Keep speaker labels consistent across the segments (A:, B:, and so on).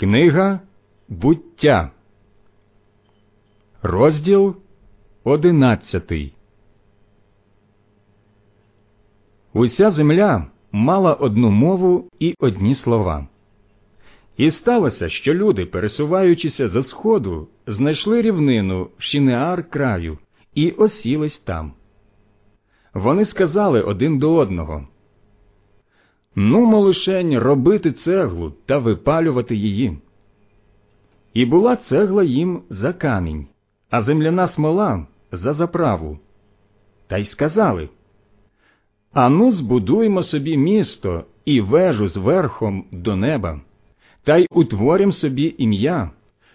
A: Книга буття, розділ одинадцятий. Уся земля мала одну мову і одні слова. І сталося, що люди, пересуваючися за сходу, знайшли рівнину Шинеар краю і осілись там. Вони сказали один до одного Ну, лишень робити цеглу та випалювати її. І була цегла їм за камінь, а земляна смола за заправу. Та й сказали Ану, збудуємо собі місто і вежу з верхом до неба, та й утворім собі ім'я,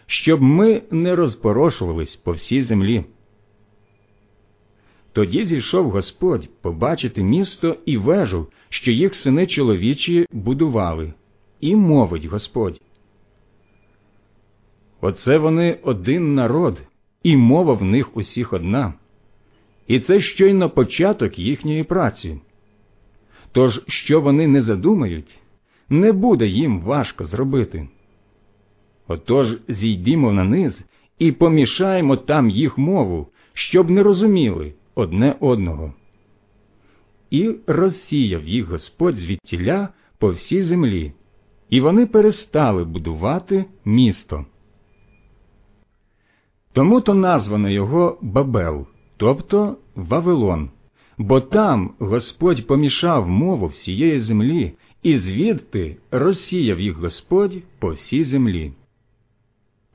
A: щоб ми не розпорошувались по всій землі. Тоді зійшов Господь побачити місто і вежу, що їх сини чоловічі будували, і мовить Господь. Оце вони один народ, і мова в них усіх одна, і це щойно початок їхньої праці. Тож, що вони не задумають, не буде їм важко зробити. Отож зійдімо на низ і помішаємо там їх мову, щоб не розуміли одне одного. І розсіяв їх Господь звідтіля по всій землі, і вони перестали будувати місто. Тому то названо його Бабел, тобто Вавилон, бо там Господь помішав мову всієї землі, і звідти розсіяв їх Господь по всій землі.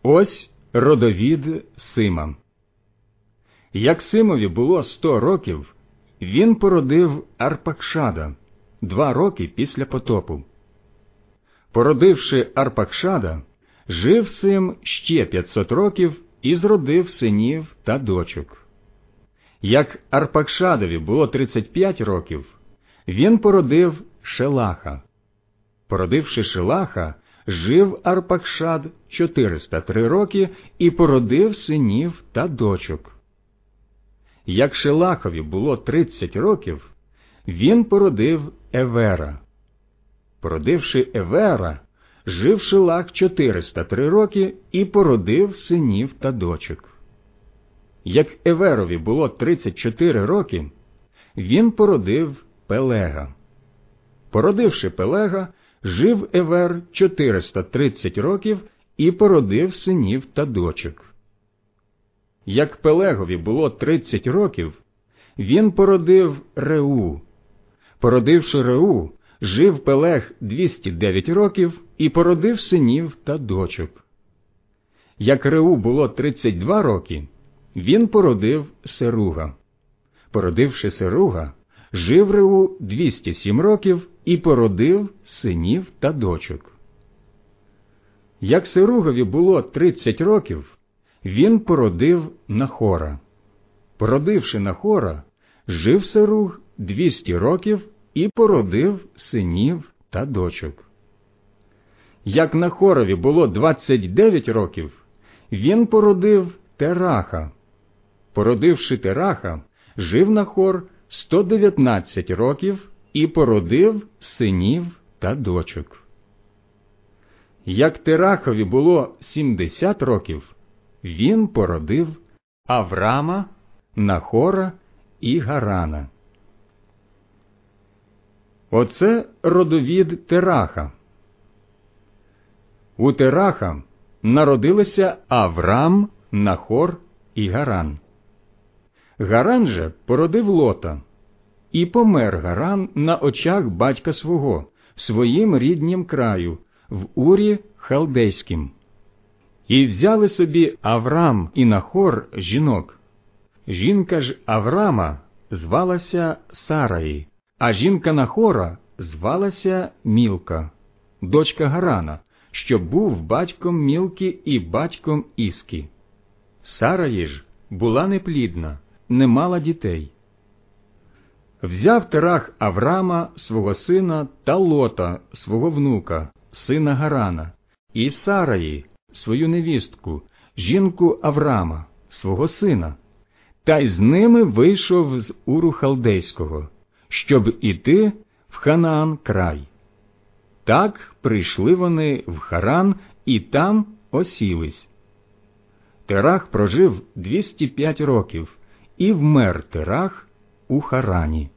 A: Ось родовід Сима. Як Симові було сто років, він породив Арпакшада два роки після потопу. Породивши Арпакшада, жив Сим ще п'ятсот років і зродив синів та дочок. Як Арпакшадові було тридцять п'ять років, він породив Шелаха. Породивши Шелаха, жив Арпакшад 403 роки і породив синів та дочок. Як Шелахові було 30 років, він породив Евера. Породивши Евера, жив Шелах 403 роки і породив синів та дочок. Як Еверові було 34 роки, він породив Пелега. Породивши Пелега, жив Евер 430 років і породив синів та дочок. Як Пелегові було 30 років, він породив Реу. Породивши Реу, жив Пелег 209 років і породив синів та дочок. Як Реу було 32 роки, він породив Серуга. Породивши Серуга, жив Реу 207 років і породив синів та дочок. Як Серугові було 30 років, він породив Нахора. Породивши Нахора, жив Серуг 200 років і породив синів та дочок. Як Нахорові було 29 років, він породив Тераха. Породивши Тераха, жив Нахор 119 років і породив синів та дочок. Як Терахові було 70 років, він породив Аврама, Нахора і Гарана. Оце родовід Тераха. У Тераха народилися Аврам, Нахор і Гаран. Гаран же породив лота, і помер Гаран на очах батька свого, своїм ріднім краю, в Урі Халдейським. І взяли собі Аврам і Нахор жінок. Жінка ж Аврама звалася Сараї, а жінка Нахора звалася Мілка, дочка Гарана, що був батьком Мілки і батьком Іскі. Сараї ж була неплідна, не мала дітей. Взяв Терах Аврама свого сина та лота свого внука, сина Гарана, і Сараї свою невістку, жінку Аврама, свого сина, та й з ними вийшов з Уру Халдейського, щоб іти в Ханаан край. Так прийшли вони в Харан і там осілись. Терах прожив 205 років і вмер Терах у Харані.